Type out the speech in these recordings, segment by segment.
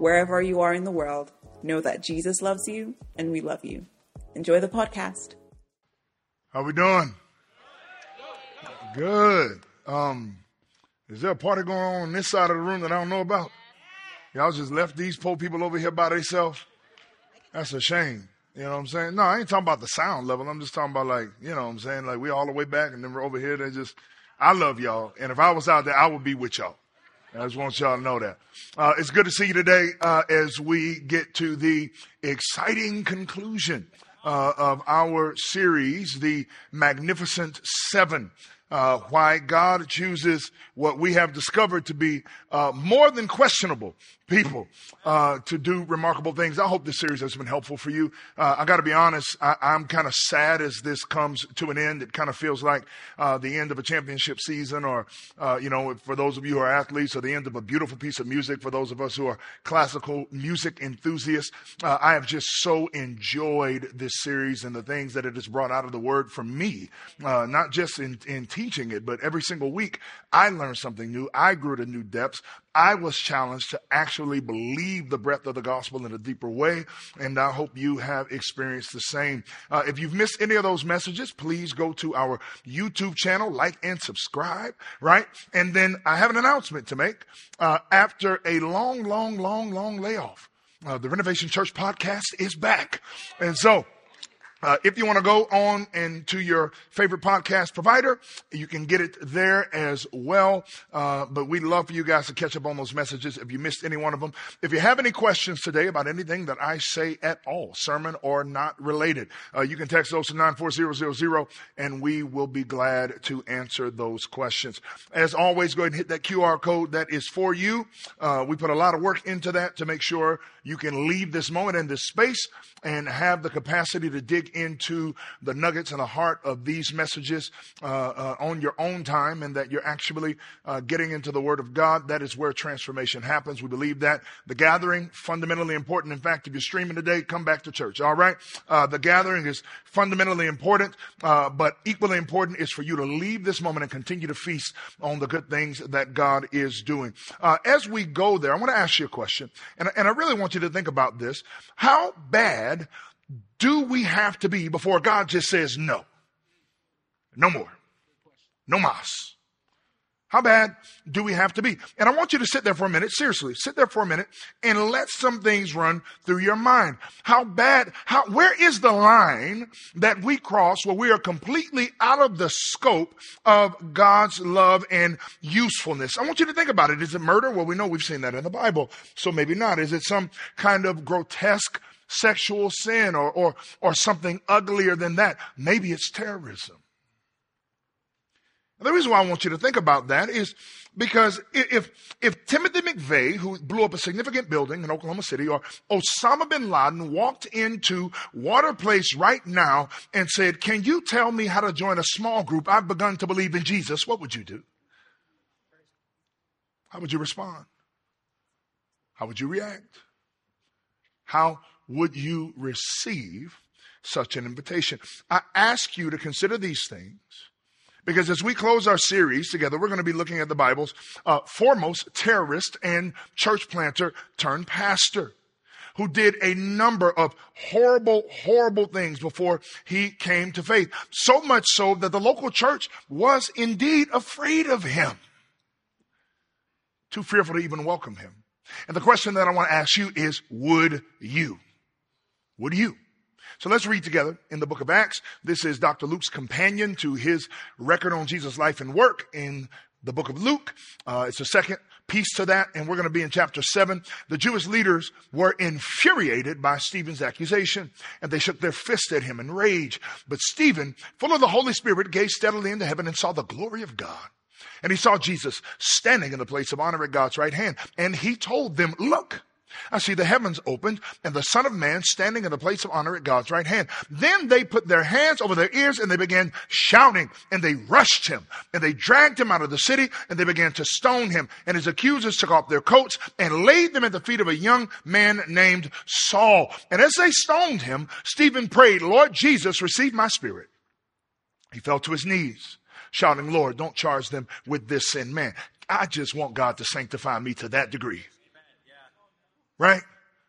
Wherever you are in the world, know that Jesus loves you and we love you. Enjoy the podcast. How we doing? Good. Um, is there a party going on on this side of the room that I don't know about? Y'all just left these poor people over here by themselves? That's a shame. You know what I'm saying? No, I ain't talking about the sound level. I'm just talking about like, you know what I'm saying? Like we all the way back and then we're over here. They just, I love y'all. And if I was out there, I would be with y'all. I just want y'all to know that. Uh, it's good to see you today uh, as we get to the exciting conclusion uh, of our series, The Magnificent Seven. Uh, why God chooses what we have discovered to be uh, more than questionable people uh, to do remarkable things. I hope this series has been helpful for you. Uh, I got to be honest, I, am kind of sad as this comes to an end. It kind of feels like uh, the end of a championship season, or uh, you know, for those of you who are athletes, or the end of a beautiful piece of music. For those of us who are classical music enthusiasts, uh, I have just so enjoyed this series and the things that it has brought out of the Word for me, uh, not just in, in teaching it, but every single week I learned something new. I grew to new depths. I was challenged to actually believe the breadth of the gospel in a deeper way, and I hope you have experienced the same. Uh, if you've missed any of those messages, please go to our YouTube channel, like and subscribe, right? And then I have an announcement to make. Uh, after a long, long, long, long layoff, uh, the Renovation Church podcast is back. And so, uh, if you want to go on and to your favorite podcast provider, you can get it there as well. Uh, but we'd love for you guys to catch up on those messages if you missed any one of them. If you have any questions today about anything that I say at all, sermon or not related, uh, you can text those to 94000 and we will be glad to answer those questions. As always, go ahead and hit that QR code that is for you. Uh, we put a lot of work into that to make sure you can leave this moment in this space and have the capacity to dig into the nuggets and the heart of these messages uh, uh, on your own time and that you're actually uh, getting into the Word of God. That is where transformation happens. We believe that. The gathering, fundamentally important. In fact, if you're streaming today, come back to church. All right? Uh, the gathering is fundamentally important, uh, but equally important is for you to leave this moment and continue to feast on the good things that God is doing. Uh, as we go there, I want to ask you a question, and, and I really want you to think about this. How bad do we have to be before God just says no? No more. No mas. How bad do we have to be? And I want you to sit there for a minute, seriously, sit there for a minute and let some things run through your mind. How bad, how, where is the line that we cross where we are completely out of the scope of God's love and usefulness? I want you to think about it. Is it murder? Well, we know we've seen that in the Bible, so maybe not. Is it some kind of grotesque sexual sin or, or, or something uglier than that? Maybe it's terrorism. The reason why I want you to think about that is because if, if Timothy McVeigh, who blew up a significant building in Oklahoma City, or Osama bin Laden walked into Water Place right now and said, Can you tell me how to join a small group? I've begun to believe in Jesus. What would you do? How would you respond? How would you react? How would you receive such an invitation? I ask you to consider these things because as we close our series together, we're going to be looking at the Bible's uh, foremost terrorist and church planter turned pastor who did a number of horrible, horrible things before he came to faith. So much so that the local church was indeed afraid of him. Too fearful to even welcome him. And the question that I want to ask you is, would you? Would you? So let's read together in the book of Acts. This is Dr. Luke's companion to his record on Jesus' life and work in the book of Luke. Uh, it's a second piece to that, and we're going to be in chapter 7. The Jewish leaders were infuriated by Stephen's accusation, and they shook their fist at him in rage. But Stephen, full of the Holy Spirit, gazed steadily into heaven and saw the glory of God. And he saw Jesus standing in the place of honor at God's right hand. And he told them, Look, I see the heavens opened and the Son of Man standing in the place of honor at God's right hand. Then they put their hands over their ears and they began shouting and they rushed him and they dragged him out of the city and they began to stone him. And his accusers took off their coats and laid them at the feet of a young man named Saul. And as they stoned him, Stephen prayed, Lord Jesus, receive my spirit. He fell to his knees shouting, Lord, don't charge them with this sin. Man, I just want God to sanctify me to that degree right?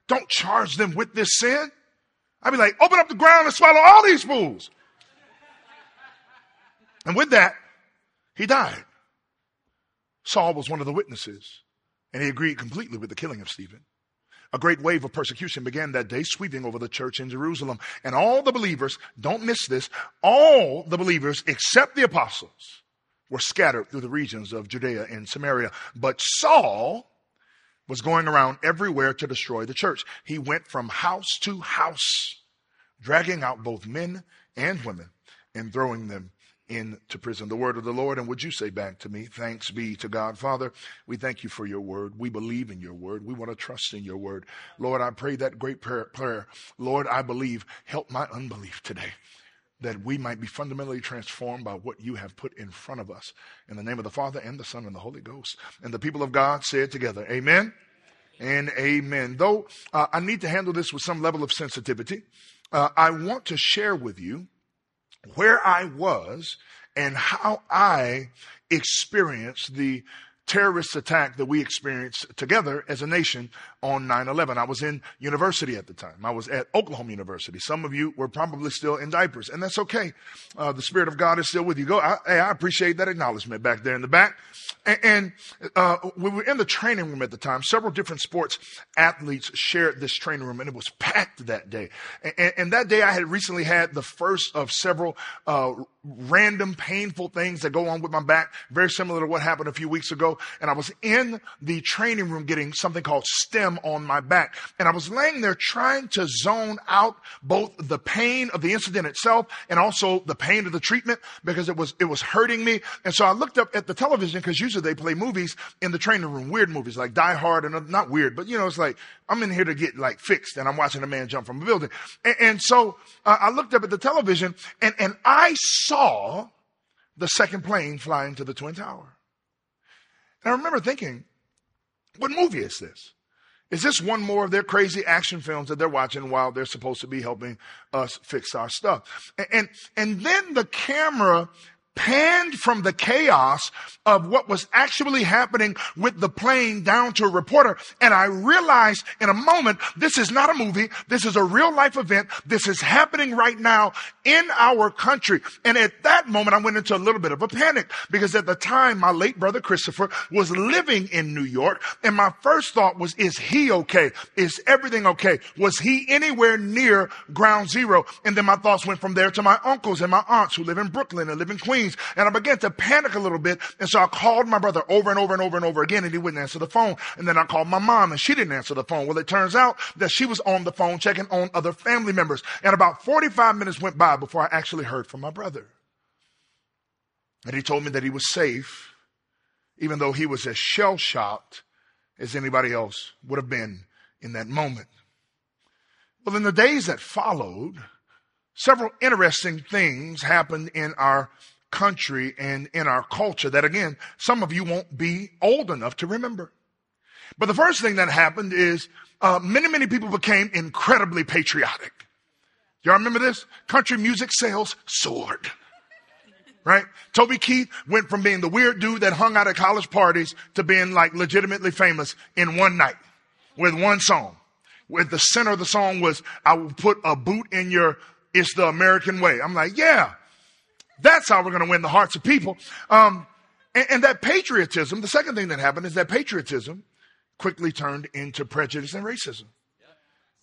Don't charge them with this sin. I'd be like, open up the ground and swallow all these fools. And with that, he died. Saul was one of the witnesses, and he agreed completely with the killing of Stephen. A great wave of persecution began that day, sweeping over the church in Jerusalem. And all the believers, don't miss this, all the believers except the apostles were scattered through the regions of Judea and Samaria. But Saul was going around everywhere to destroy the church. He went from house to house, dragging out both men and women and throwing them into prison. The word of the Lord. And would you say back to me, thanks be to God. Father, we thank you for your word. We believe in your word. We want to trust in your word. Lord, I pray that great prayer. prayer. Lord, I believe. Help my unbelief today that we might be fundamentally transformed by what you have put in front of us. In the name of the Father and the Son and the Holy Ghost. And the people of God said together, Amen and amen. Though uh, I need to handle this with some level of sensitivity, uh, I want to share with you where I was and how I experienced the terrorist attack that we experienced together as a nation on 9-11. I was in university at the time. I was at Oklahoma University. Some of you were probably still in diapers, and that's okay. Uh, the Spirit of God is still with you. Go. I, hey, I appreciate that acknowledgement back there in the back. And, and uh, we were in the training room at the time. Several different sports athletes shared this training room, and it was packed that day. And, and that day, I had recently had the first of several uh, random, painful things that go on with my back, very similar to what happened a few weeks ago. And I was in the training room getting something called STEM on my back. And I was laying there trying to zone out both the pain of the incident itself and also the pain of the treatment because it was, it was hurting me. And so I looked up at the television because usually they play movies in the training room, weird movies like Die Hard and not weird, but you know, it's like, I'm in here to get like fixed and I'm watching a man jump from a building. And, and so uh, I looked up at the television and, and I saw the second plane fly into the Twin Tower. And I remember thinking, what movie is this? Is this one more of their crazy action films that they're watching while they're supposed to be helping us fix our stuff? And, and, and then the camera panned from the chaos of what was actually happening with the plane down to a reporter. And I realized in a moment, this is not a movie. This is a real life event. This is happening right now in our country. And at that moment, I went into a little bit of a panic because at the time, my late brother Christopher was living in New York. And my first thought was, is he okay? Is everything okay? Was he anywhere near ground zero? And then my thoughts went from there to my uncles and my aunts who live in Brooklyn and live in Queens Queens. And I began to panic a little bit. And so I called my brother over and over and over and over again and he wouldn't answer the phone. And then I called my mom and she didn't answer the phone. Well, it turns out that she was on the phone checking on other family members. And about 45 minutes went by before I actually heard from my brother. And he told me that he was safe, even though he was as shell shocked as anybody else would have been in that moment. Well, in the days that followed, several interesting things happened in our country and in our culture that again, some of you won't be old enough to remember. But the first thing that happened is uh, many, many people became incredibly patriotic. Y'all remember this? Country music sales soared. Right? Toby Keith went from being the weird dude that hung out at college parties to being like legitimately famous in one night with one song. Where the center of the song was, I will put a boot in your, it's the American way. I'm like, yeah, that's how we're going to win the hearts of people. Um, and, and that patriotism, the second thing that happened is that patriotism quickly turned into prejudice and racism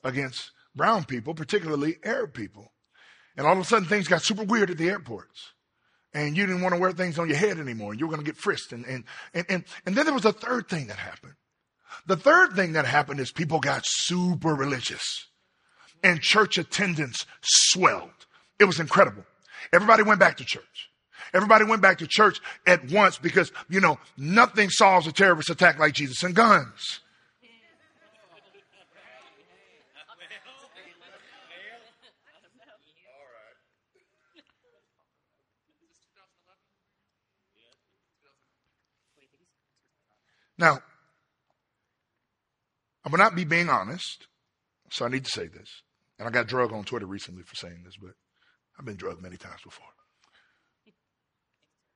against brown people, particularly Arab people. And all of a sudden things got super weird at the airports. And you didn't want to wear things on your head anymore. and You were going to get frisked. And, and, and, and, and then there was a third thing that happened. The third thing that happened is people got super religious and church attendance swelled. It was incredible. Everybody went back to church. Everybody went back to church at once because, you know, nothing solves a terrorist attack like Jesus and guns. Now, I will not be being honest, so I need to say this. And I got drugged on Twitter recently for saying this, but I've been drugged many times before.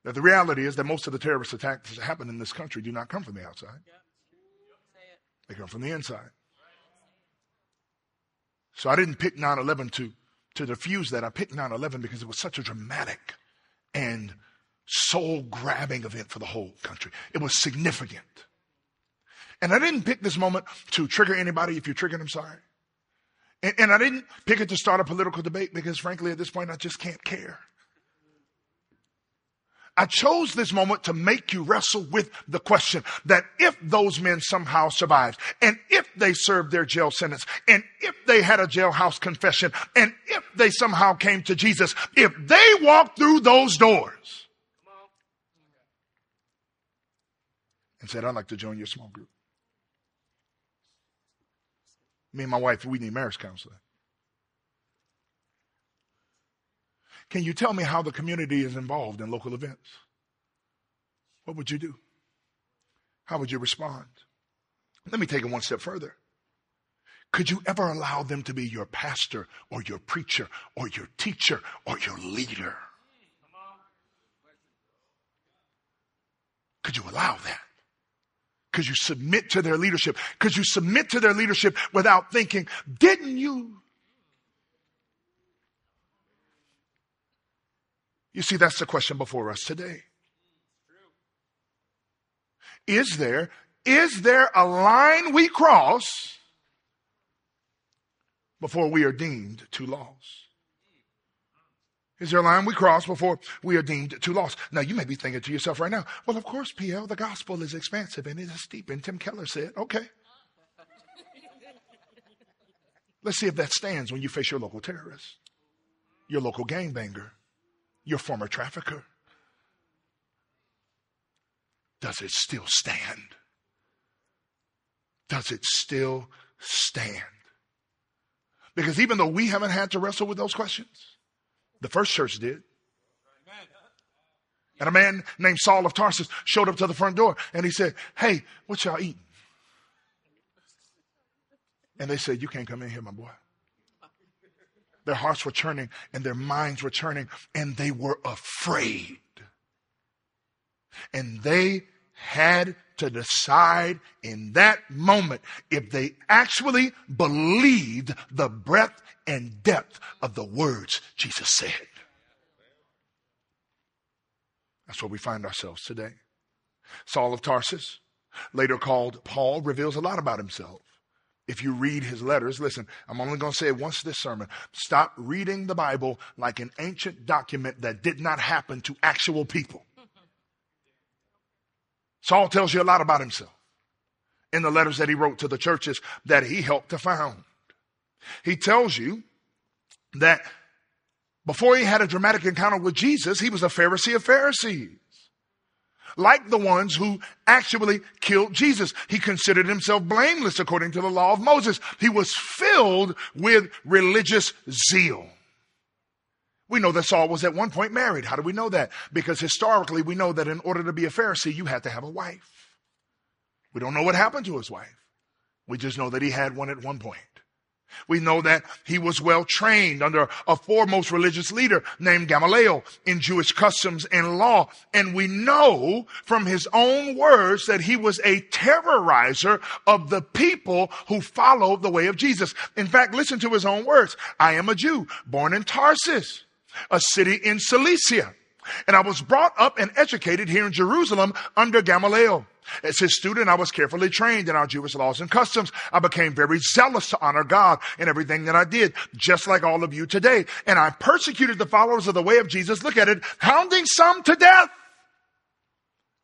That the reality is that most of the terrorist attacks that happen in this country do not come from the outside. They come from the inside. So I didn't pick 9-11 to, to diffuse that. I picked 9-11 because it was such a dramatic and soul-grabbing event for the whole country. It was significant. And I didn't pick this moment to trigger anybody. If you're triggered, I'm sorry. And, and I didn't pick it to start a political debate because, frankly, at this point, I just can't care. I chose this moment to make you wrestle with the question that if those men somehow survived, and if they served their jail sentence, and if they had a jailhouse confession, and if they somehow came to Jesus, if they walked through those doors and said, I'd like to join your small group. Me and my wife, we need marriage counseling. Can you tell me how the community is involved in local events? What would you do? How would you respond? Let me take it one step further. Could you ever allow them to be your pastor or your preacher or your teacher or your leader? Could you allow that? Because you submit to their leadership. Because you submit to their leadership without thinking, didn't you? You see, that's the question before us today. Is there, is there a line we cross before we are deemed too lost? Is there a line we cross before we are deemed too lost? Now, you may be thinking to yourself right now, well, of course, PL, the gospel is expansive and it is deep. And Tim Keller said, okay. Let's see if that stands when you face your local terrorist, your local gangbanger, your former trafficker. Does it still stand? Does it still stand? Because even though we haven't had to wrestle with those questions, the first church did. And a man named Saul of Tarsus showed up to the front door and he said, Hey, what y'all eating? And they said, You can't come in here, my boy. Their hearts were churning and their minds were churning and they were afraid. And they had to decide in that moment if they actually believed the breadth and depth of the words Jesus said. That's where we find ourselves today. Saul of Tarsus, later called Paul, reveals a lot about himself. If you read his letters, listen, I'm only going to say it once this sermon. Stop reading the Bible like an ancient document that did not happen to actual people. Saul tells you a lot about himself in the letters that he wrote to the churches that he helped to found. He tells you that before he had a dramatic encounter with Jesus, he was a Pharisee of Pharisees. Like the ones who actually killed Jesus. He considered himself blameless according to the law of Moses. He was filled with religious zeal. We know that Saul was at one point married. How do we know that? Because historically, we know that in order to be a Pharisee, you had to have a wife. We don't know what happened to his wife. We just know that he had one at one point. We know that he was well trained under a foremost religious leader named Gamaliel in Jewish customs and law. And we know from his own words that he was a terrorizer of the people who followed the way of Jesus. In fact, listen to his own words. I am a Jew born in Tarsus a city in Cilicia. And I was brought up and educated here in Jerusalem under Gamaliel. As his student, I was carefully trained in our Jewish laws and customs. I became very zealous to honor God in everything that I did, just like all of you today. And I persecuted the followers of the way of Jesus. Look at it, hounding some to death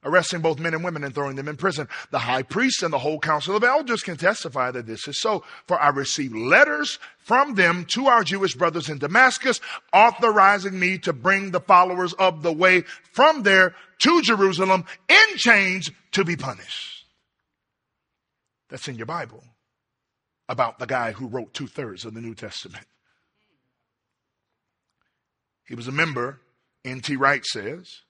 arresting both men and women and throwing them in prison. The high priest and the whole council of elders can testify that this is so. For I received letters from them to our Jewish brothers in Damascus, authorizing me to bring the followers of the way from there to Jerusalem in chains to be punished. That's in your Bible. about the guy who wrote two thirds of the New Testament. He was a member, N.T. Wright says,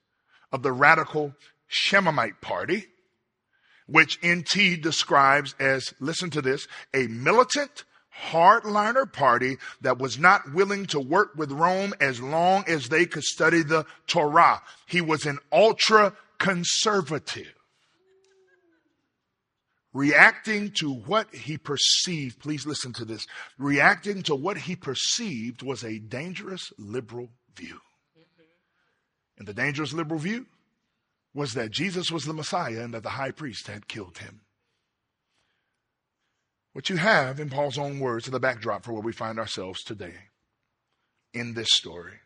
of the radical Shammaite party, which N.T. describes as, listen to this, a militant, hardliner party that was not willing to work with Rome as long as they could study the Torah. He was an ultra conservative reacting to what he perceived, please listen to this, reacting to what he perceived was a dangerous liberal view. And the dangerous liberal view was that Jesus was the Messiah and that the high priest had killed him. What you have, in Paul's own words, is the backdrop for where we find ourselves today in this story.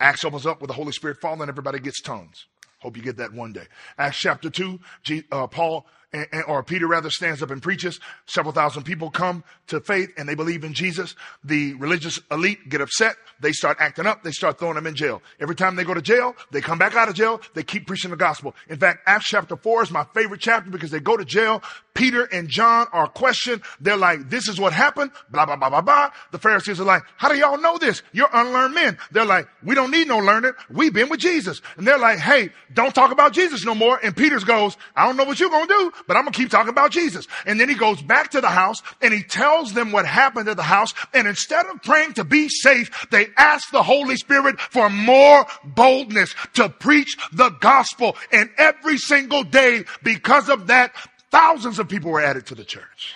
Acts opens up with the Holy Spirit falling, everybody gets tongues. Hope you get that one day. Acts chapter 2, G, uh, Paul and, or Peter rather stands up and preaches. Several thousand people come to faith and they believe in Jesus. The religious elite get upset. They start acting up. They start throwing them in jail. Every time they go to jail, they come back out of jail. They keep preaching the gospel. In fact, Acts chapter 4 is my favorite chapter because they go to jail. Peter and John are questioned. They're like, this is what happened. Blah, blah, blah, blah, blah. The Pharisees are like, how do y'all know this? You're unlearned men. They're like, we don't need no learning. We've been with Jesus. And they're like, hey, don't talk about Jesus no more. And Peter goes, I don't know what you're going to do, but I'm going to keep talking about Jesus. And then he goes back to the house and he tells them what happened at the house. And instead of praying to be safe, they ask the Holy Spirit for more boldness to preach the gospel. And every single day, because of that, thousands of people were added to the church.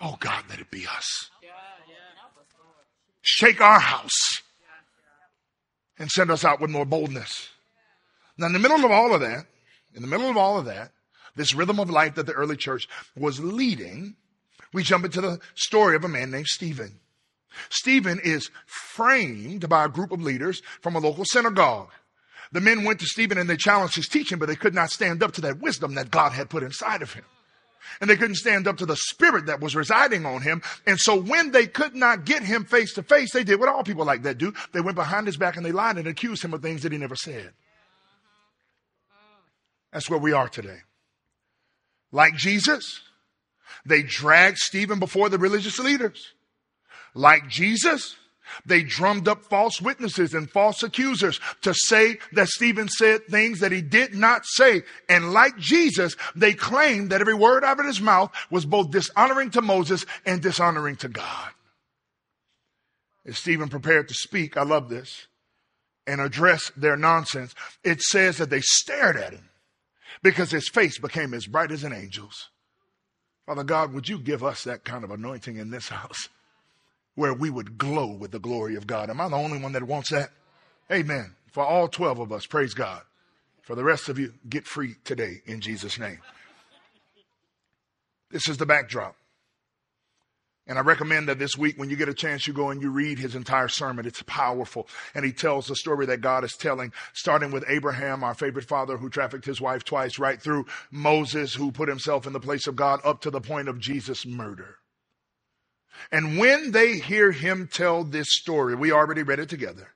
Oh God, let it be us. Shake our house and send us out with more boldness. Now, in the middle of all of that, in the middle of all of that, this rhythm of life that the early church was leading, we jump into the story of a man named Stephen. Stephen is framed by a group of leaders from a local synagogue. The men went to Stephen and they challenged his teaching, but they could not stand up to that wisdom that God had put inside of him. And they couldn't stand up to the spirit that was residing on him. And so when they could not get him face to face, they did what all people like that do. They went behind his back and they lied and accused him of things that he never said. That's where we are today. Like Jesus, they dragged Stephen before the religious leaders. Like Jesus, they drummed up false witnesses and false accusers to say that Stephen said things that he did not say. And like Jesus, they claimed that every word out of his mouth was both dishonoring to Moses and dishonoring to God. As Stephen prepared to speak, I love this, and address their nonsense, it says that they stared at him because his face became as bright as an angel's. Father God, would you give us that kind of anointing in this house where we would glow with the glory of God? Am I the only one that wants that? Amen. For all 12 of us, praise God. For the rest of you, get free today in Jesus' name. This is the backdrop. And I recommend that this week, when you get a chance, you go and you read his entire sermon. It's powerful. And he tells the story that God is telling, starting with Abraham, our favorite father who trafficked his wife twice, right through Moses, who put himself in the place of God, up to the point of Jesus' murder. And when they hear him tell this story, we already read it together.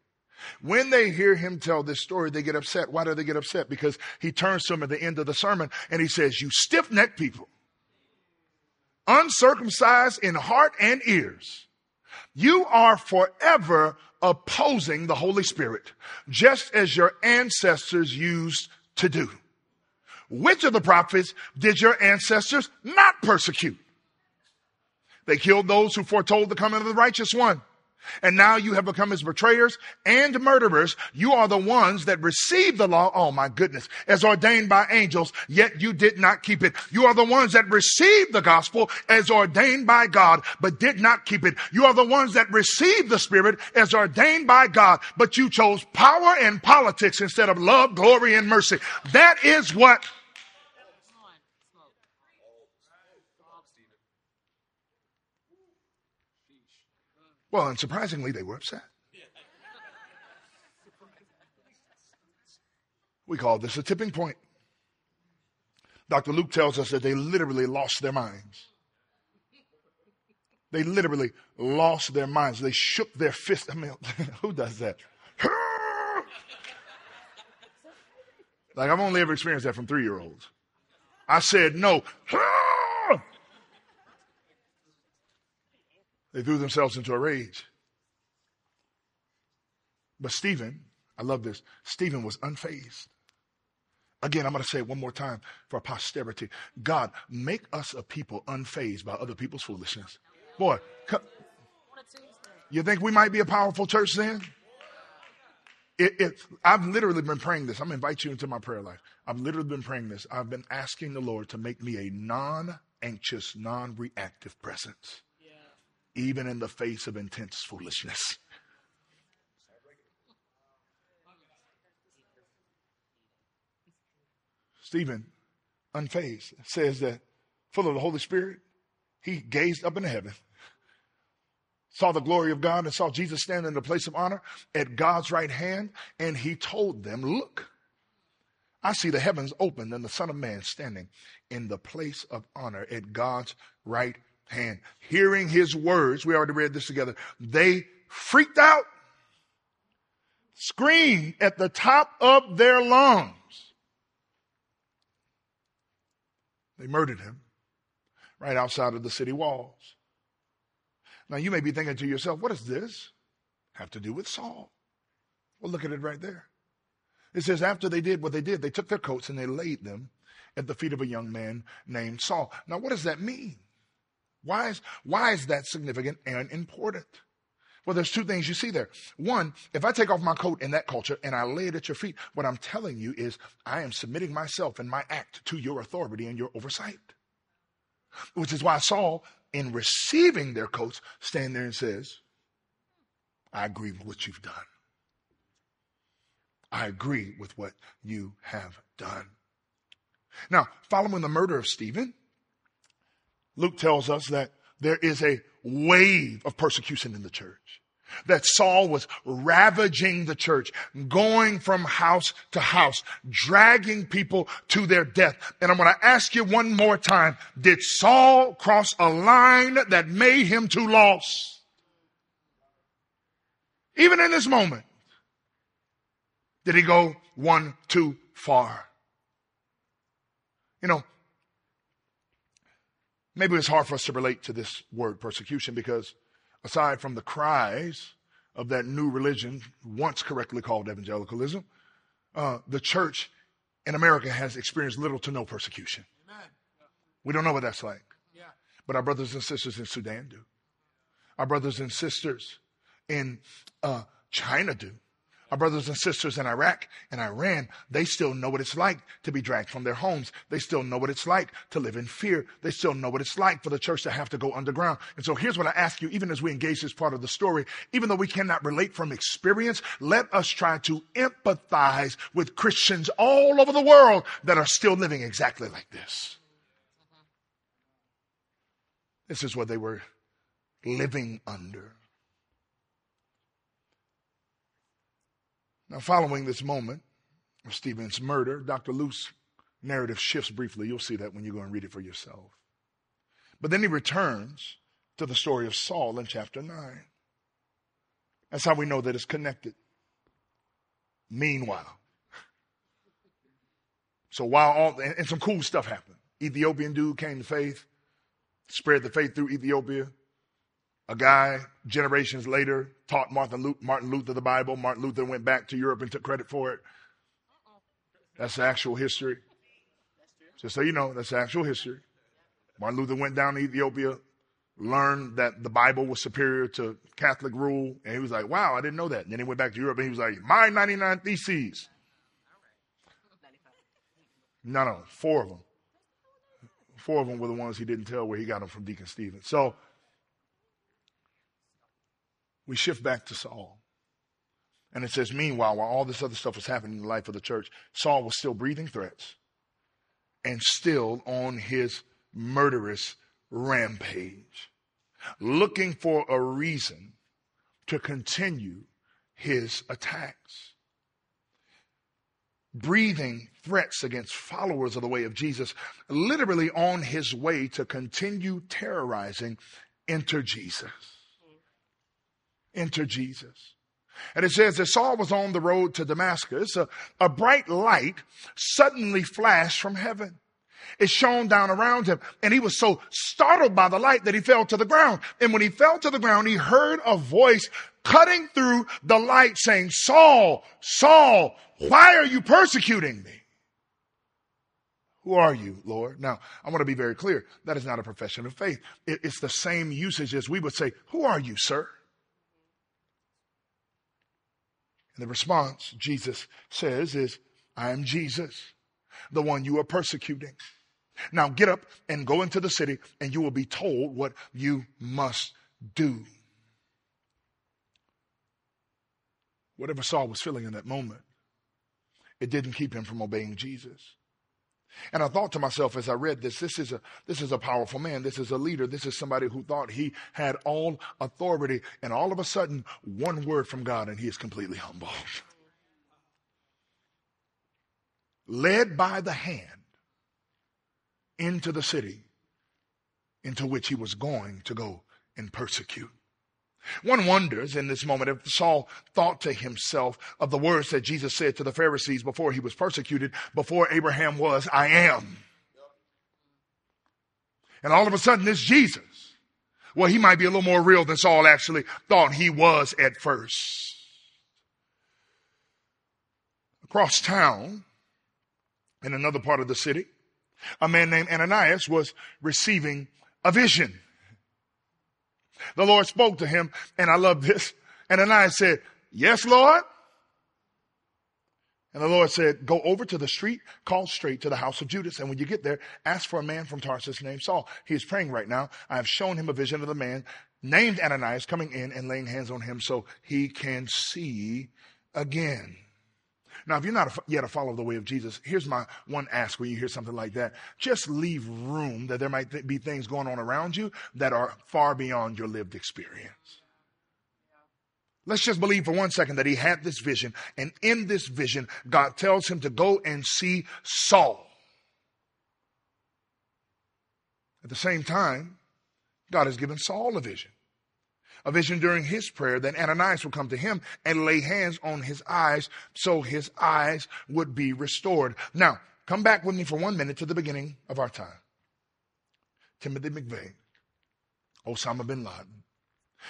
When they hear him tell this story, they get upset. Why do they get upset? Because he turns to them at the end of the sermon and he says, You stiff necked people uncircumcised in heart and ears, you are forever opposing the Holy Spirit, just as your ancestors used to do. Which of the prophets did your ancestors not persecute? They killed those who foretold the coming of the righteous one. And now you have become his betrayers and murderers. You are the ones that received the law. Oh my goodness. As ordained by angels, yet you did not keep it. You are the ones that received the gospel as ordained by God, but did not keep it. You are the ones that received the spirit as ordained by God, but you chose power and politics instead of love, glory, and mercy. That is what Well, and surprisingly, they were upset. We call this a tipping point. Dr. Luke tells us that they literally lost their minds. They literally lost their minds. They shook their fists. I mean, who does that? like, I've only ever experienced that from three year olds. I said no. They threw themselves into a rage. But Stephen, I love this, Stephen was unfazed. Again, I'm going to say it one more time for posterity. God, make us a people unfazed by other people's foolishness. Boy, you think we might be a powerful church then? It, it, I've literally been praying this. I'm going to invite you into my prayer life. I've literally been praying this. I've been asking the Lord to make me a non anxious, non reactive presence. Even in the face of intense foolishness. Stephen, unfazed, says that full of the Holy Spirit, he gazed up into heaven, saw the glory of God, and saw Jesus standing in the place of honor at God's right hand, and he told them, Look, I see the heavens opened and the Son of Man standing in the place of honor at God's right hand. Hearing his words, we already read this together, they freaked out, screamed at the top of their lungs. They murdered him right outside of the city walls. Now you may be thinking to yourself, what does this have to do with Saul? Well, look at it right there. It says, after they did what they did, they took their coats and they laid them at the feet of a young man named Saul. Now, what does that mean? Why is, why is that significant and important? Well, there's two things you see there. One, if I take off my coat in that culture and I lay it at your feet, what I'm telling you is I am submitting myself and my act to your authority and your oversight. Which is why Saul, in receiving their coats, stand there and says, I agree with what you've done. I agree with what you have done. Now, following the murder of Stephen, Luke tells us that there is a wave of persecution in the church. That Saul was ravaging the church, going from house to house, dragging people to their death. And I'm going to ask you one more time. Did Saul cross a line that made him too lost? Even in this moment, did he go one too far? You know, Maybe it's hard for us to relate to this word persecution because aside from the cries of that new religion, once correctly called evangelicalism, uh, the church in America has experienced little to no persecution. Amen. We don't know what that's like. Yeah. But our brothers and sisters in Sudan do. Our brothers and sisters in uh, China do. Our brothers and sisters in Iraq and Iran, they still know what it's like to be dragged from their homes. They still know what it's like to live in fear. They still know what it's like for the church to have to go underground. And so here's what I ask you, even as we engage this part of the story, even though we cannot relate from experience, let us try to empathize with Christians all over the world that are still living exactly like this. This is what they were living under. Now, following this moment of Stephen's murder, Dr. Luke's narrative shifts briefly. You'll see that when you go and read it for yourself. But then he returns to the story of Saul in chapter 9. That's how we know that it's connected. Meanwhile, so while all, and some cool stuff happened. Ethiopian dude came to faith, spread the faith through Ethiopia. A guy generations later taught Martin Luther, Martin Luther the Bible. Martin Luther went back to Europe and took credit for it. That's actual history. Just so you know, that's actual history. Martin Luther went down to Ethiopia, learned that the Bible was superior to Catholic rule, and he was like, wow, I didn't know that. And then he went back to Europe and he was like, my 99 theses. No, no, four of them. Four of them were the ones he didn't tell where he got them from Deacon Stephen. So we shift back to Saul. And it says, meanwhile, while all this other stuff was happening in the life of the church, Saul was still breathing threats and still on his murderous rampage, looking for a reason to continue his attacks. Breathing threats against followers of the way of Jesus, literally on his way to continue terrorizing, enter Jesus into Jesus. And it says that Saul was on the road to Damascus. A, a bright light suddenly flashed from heaven. It shone down around him. And he was so startled by the light that he fell to the ground. And when he fell to the ground, he heard a voice cutting through the light saying, Saul, Saul, why are you persecuting me? Who are you, Lord? Now, I want to be very clear. That is not a profession of faith. It's the same usage as we would say, Who are you, sir? And the response Jesus says is, I am Jesus, the one you are persecuting. Now get up and go into the city, and you will be told what you must do. Whatever Saul was feeling in that moment, it didn't keep him from obeying Jesus. And I thought to myself as I read this, this is a, this is a powerful man. This is a leader. This is somebody who thought he had all authority. And all of a sudden, one word from God and he is completely humbled. Led by the hand into the city into which he was going to go and persecute. One wonders in this moment if Saul thought to himself of the words that Jesus said to the Pharisees before he was persecuted, before Abraham was, I am. And all of a sudden, this Jesus, well, he might be a little more real than Saul actually thought he was at first. Across town, in another part of the city, a man named Ananias was receiving a vision. The Lord spoke to him, and I love this. And Ananias said, Yes, Lord. And the Lord said, Go over to the street call straight to the house of Judas. And when you get there, ask for a man from Tarsus named Saul. He is praying right now. I have shown him a vision of the man named Ananias coming in and laying hands on him so he can see again. Now, if you're not yet a follower of the way of Jesus, here's my one ask when you hear something like that. Just leave room that there might th- be things going on around you that are far beyond your lived experience. Let's just believe for one second that he had this vision, and in this vision, God tells him to go and see Saul. At the same time, God has given Saul a vision a vision during his prayer that Ananias would come to him and lay hands on his eyes so his eyes would be restored. Now, come back with me for one minute to the beginning of our time. Timothy McVeigh, Osama bin Laden,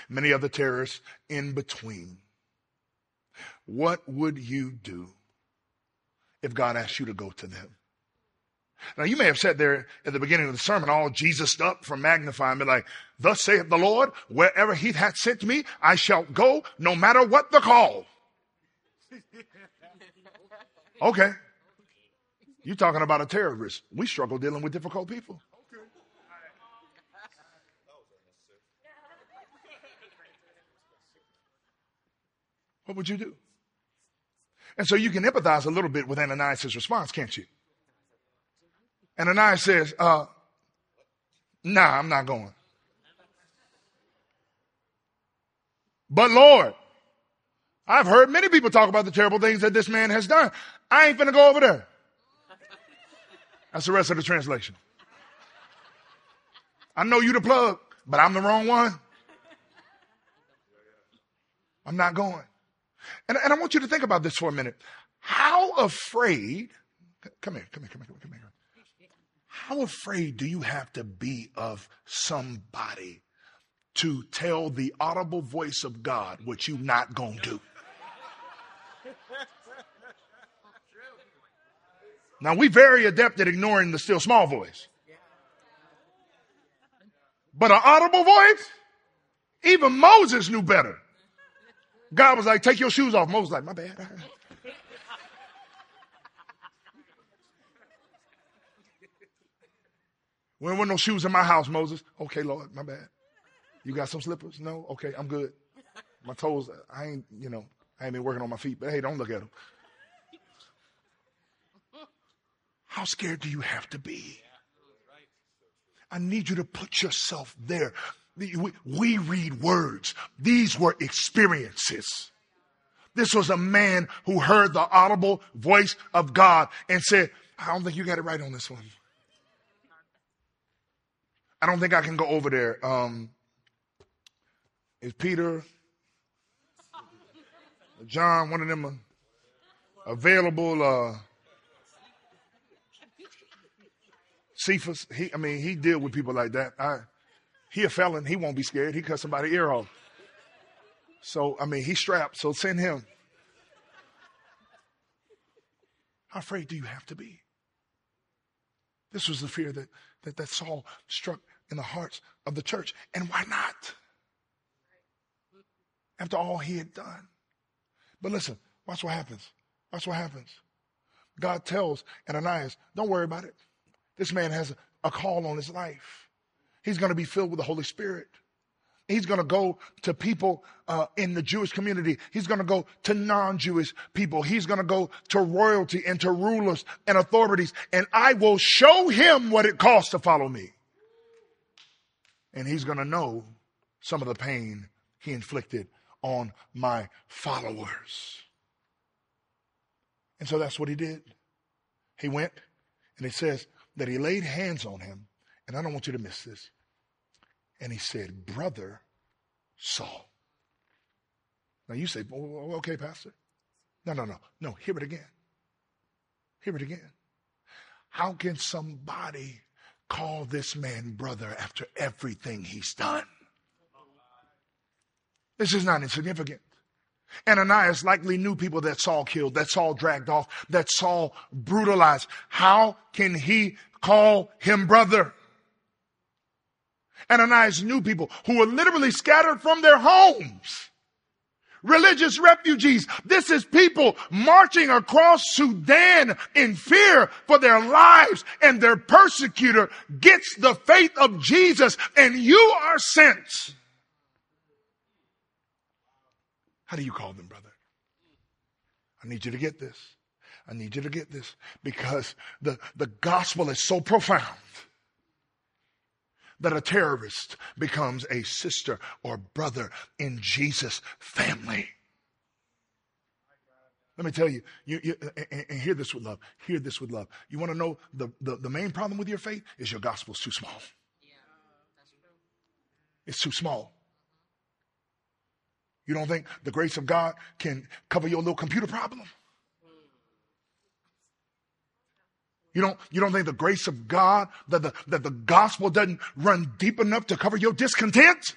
many other terrorists in between. What would you do if God asked you to go to them? Now, you may have said there at the beginning of the sermon, all Jesus up from magnifying, me, like, Thus saith the Lord, wherever he hath sent me, I shall go, no matter what the call. Okay. You're talking about a terrorist. We struggle dealing with difficult people. What would you do? And so you can empathize a little bit with Ananias' response, can't you? And Ananias says, uh, nah, I'm not going. But Lord, I've heard many people talk about the terrible things that this man has done. I ain't finna go over there. That's the rest of the translation. I know you the plug, but I'm the wrong one. I'm not going. And, and I want you to think about this for a minute. How afraid, come here, come here, come here, come here. How afraid do you have to be of somebody to tell the audible voice of God what you not gonna do? Now we very adept at ignoring the still small voice. But an audible voice, even Moses knew better. God was like, take your shoes off. Moses like, my bad. When were no shoes in my house, Moses? Okay, Lord, my bad. You got some slippers? No? Okay, I'm good. My toes, I ain't, you know, I ain't been working on my feet, but hey, don't look at them. How scared do you have to be? I need you to put yourself there. We, we read words. These were experiences. This was a man who heard the audible voice of God and said, I don't think you got it right on this one. I don't think I can go over there. Um, is Peter, John, one of them available? Uh, Cephas, he, I mean, he deal with people like that. I, he a felon. He won't be scared. He cut somebody ear off. So, I mean, he's strapped. So send him. How afraid do you have to be? This was the fear that, that, that Saul struck in the hearts of the church. And why not? After all he had done. But listen, watch what happens. Watch what happens. God tells Ananias, don't worry about it. This man has a call on his life. He's going to be filled with the Holy Spirit. He's going to go to people uh, in the Jewish community. He's going to go to non-Jewish people. He's going to go to royalty and to rulers and authorities. And I will show him what it costs to follow me. And he's going to know some of the pain he inflicted on my followers. And so that's what he did. He went and it says that he laid hands on him. And I don't want you to miss this. And he said, Brother Saul. Now you say, okay, Pastor. No, no, no. No, hear it again. Hear it again. How can somebody call this man brother after everything he's done? This is not insignificant. Ananias likely knew people that Saul killed, that Saul dragged off, that Saul brutalized. How can he call him brother? Ananias knew people who were literally scattered from their homes. Religious refugees. This is people marching across Sudan in fear for their lives and their persecutor gets the faith of Jesus and you are sent How do you call them, brother? I need you to get this. I need you to get this because the, the gospel is so profound that a terrorist becomes a sister or brother in Jesus' family. Let me tell you, you, you and, and, hear this with love. Hear this with love. You want to know the, the, the main problem with your faith is your gospel is too small. Yeah, it's too small. You don't think the grace of God can cover your little computer problem? You don't, you don't think the grace of God, that the, that the gospel doesn't run deep enough to cover your discontent?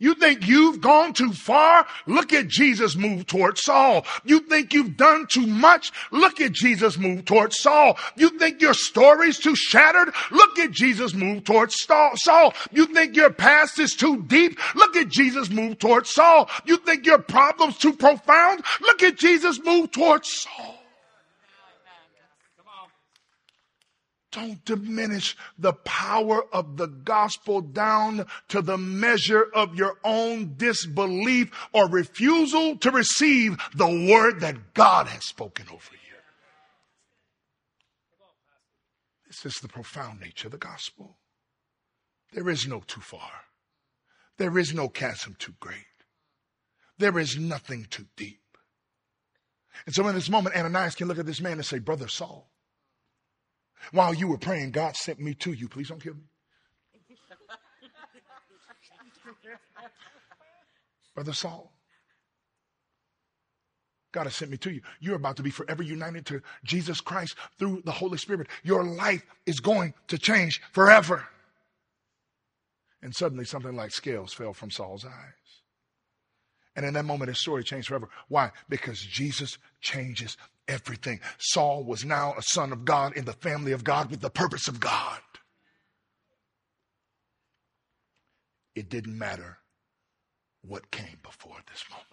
You think you've gone too far? Look at Jesus move towards Saul. You think you've done too much? Look at Jesus move towards Saul. You think your story's too shattered? Look at Jesus move towards Saul. You think your past is too deep? Look at Jesus move towards Saul. You think your problem's too profound? Look at Jesus move towards Saul. Don't diminish the power of the gospel down to the measure of your own disbelief or refusal to receive the word that God has spoken over you. This is the profound nature of the gospel. There is no too far. There is no chasm too great. There is nothing too deep. And so in this moment, Ananias can look at this man and say, Brother Saul, while you were praying, God sent me to you. Please don't kill me. Brother Saul, God has sent me to you. You're about to be forever united to Jesus Christ through the Holy Spirit. Your life is going to change forever. And suddenly, something like scales fell from Saul's eyes. And in that moment, his story changed forever. Why? Because Jesus changes everything. Saul was now a son of God in the family of God with the purpose of God. It didn't matter what came before this moment.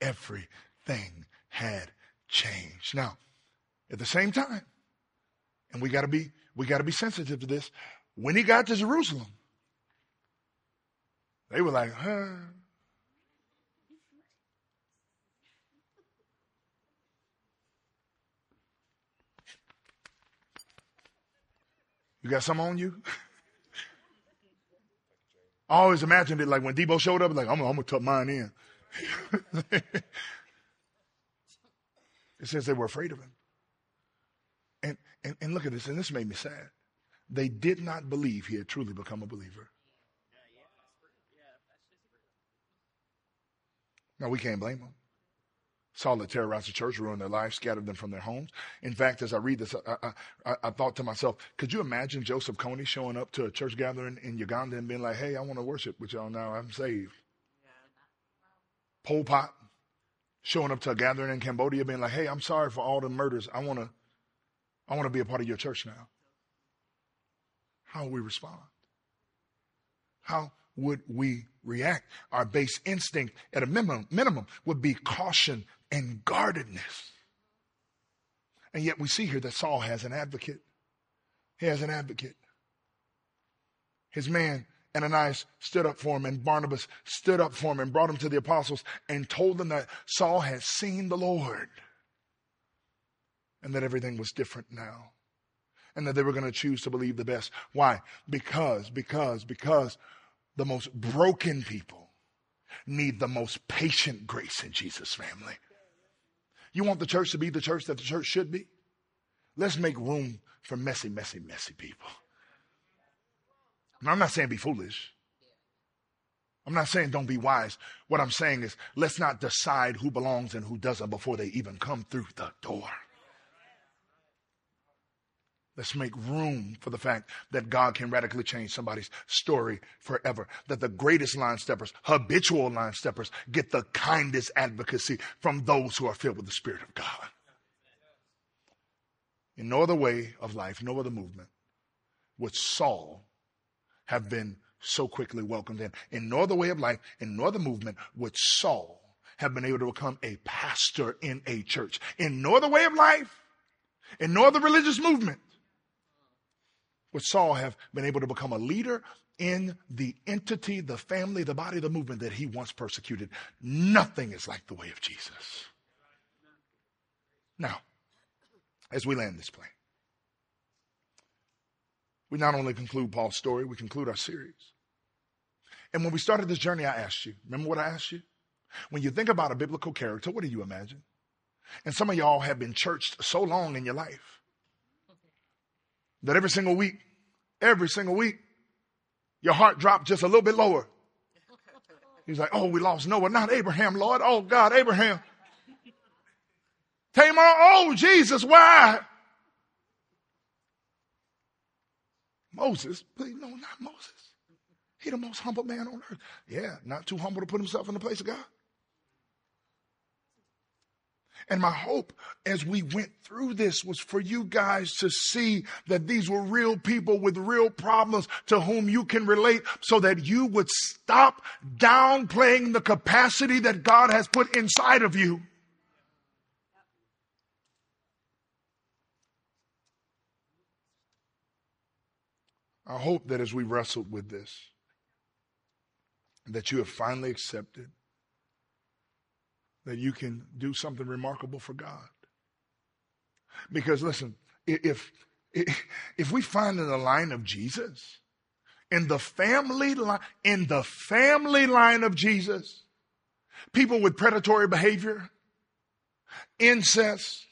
Everything had changed. Now, at the same time, and we gotta be we gotta be sensitive to this, when he got to Jerusalem, they were like, huh, You got some on you? I always imagined it like when Debo showed up, like, I'm, I'm going to tuck mine in. it says they were afraid of him. And, and, and look at this, and this made me sad. They did not believe he had truly become a believer. Now, we can't blame them. Saul that terrorized the church, ruined their lives, scattered them from their homes. In fact, as I read this, I, I, I, thought to myself, could you imagine Joseph Kony showing up to a church gathering in Uganda and being like, hey, I want to worship with y'all now. I'm saved. Pol Pot showing up to a gathering in Cambodia being like, hey, I'm sorry for all the murders. I want to, I want to be a part of your church now. How we respond? How would we react? Our base instinct at a minimum, minimum would be caution and guardedness. And yet we see here that Saul has an advocate. He has an advocate. His man, Ananias, stood up for him, and Barnabas stood up for him and brought him to the apostles and told them that Saul had seen the Lord and that everything was different now and that they were going to choose to believe the best. Why? Because, because, because the most broken people need the most patient grace in Jesus' family. You want the church to be the church that the church should be? Let's make room for messy, messy, messy people. I'm not saying be foolish. I'm not saying don't be wise. What I'm saying is let's not decide who belongs and who doesn't before they even come through the door. Let's make room for the fact that God can radically change somebody's story forever. That the greatest line steppers, habitual line steppers, get the kindest advocacy from those who are filled with the Spirit of God. In no other way of life, no other movement would Saul have been so quickly welcomed in. In no other way of life, in no other movement would Saul have been able to become a pastor in a church. In no other way of life, in no other religious movement would Saul have been able to become a leader in the entity, the family, the body, the movement that he once persecuted. Nothing is like the way of Jesus. Now, as we land this plane, we not only conclude Paul's story, we conclude our series. And when we started this journey, I asked you, remember what I asked you? When you think about a biblical character, what do you imagine? And some of y'all have been churched so long in your life that every single week, every single week, your heart dropped just a little bit lower. He's like, oh, we lost Noah, not Abraham, Lord. Oh, God, Abraham. Tamar, oh, Jesus, why? Moses, please, no, not Moses. He the most humble man on earth. Yeah, not too humble to put himself in the place of God. And my hope as we went through this was for you guys to see that these were real people with real problems to whom you can relate so that you would stop downplaying the capacity that God has put inside of you. I hope that as we wrestled with this, that you have finally accepted that you can do something remarkable for God. Because listen, if, if we find in the line of Jesus, in the family line, in the family line of Jesus, people with predatory behavior, incest,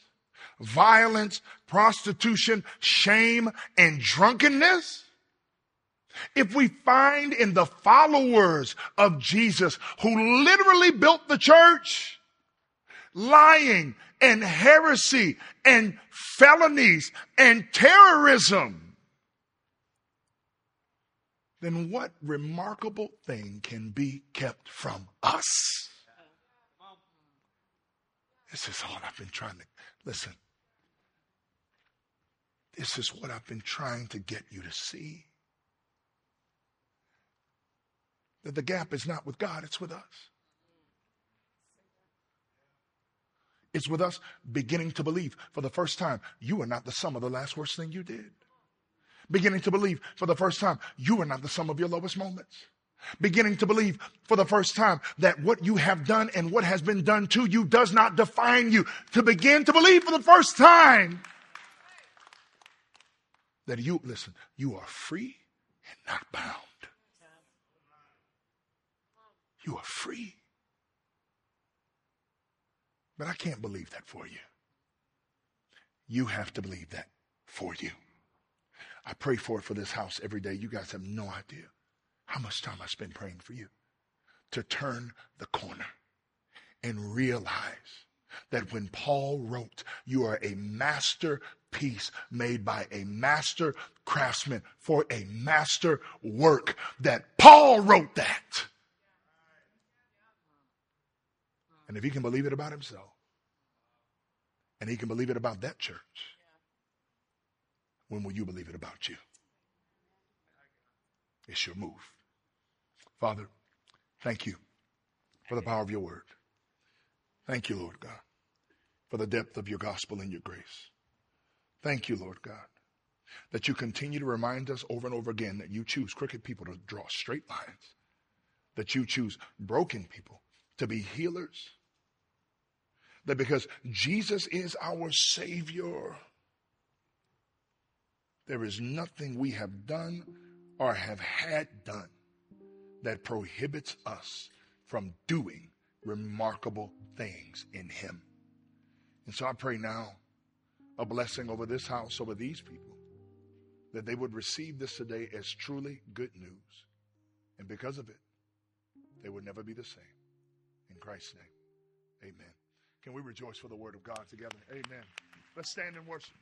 violence, prostitution, shame, and drunkenness, if we find in the followers of Jesus who literally built the church, lying and heresy and felonies and terrorism, then what remarkable thing can be kept from us? This is all I've been trying to listen. This is what I've been trying to get you to see. That the gap is not with God, it's with us. With us beginning to believe for the first time you are not the sum of the last worst thing you did. Beginning to believe for the first time you are not the sum of your lowest moments. Beginning to believe for the first time that what you have done and what has been done to you does not define you. To begin to believe for the first time that you, listen, you are free and not bound. You are free but I can't believe that for you. You have to believe that for you. I pray for it for this house every day. You guys have no idea how much time I spend praying for you to turn the corner and realize that when Paul wrote, You are a masterpiece made by a master craftsman for a master work, that Paul wrote that. And if he can believe it about himself, and he can believe it about that church, when will you believe it about you? It's your move. Father, thank you for the power of your word. Thank you, Lord God, for the depth of your gospel and your grace. Thank you, Lord God, that you continue to remind us over and over again that you choose crooked people to draw straight lines, that you choose broken people to be healers, that because Jesus is our Savior, there is nothing we have done or have had done that prohibits us from doing remarkable things in Him. And so I pray now a blessing over this house, over these people, that they would receive this today as truly good news. And because of it, they would never be the same. In Christ's name, amen. Can we rejoice for the word of God together? Amen. Let's stand and worship.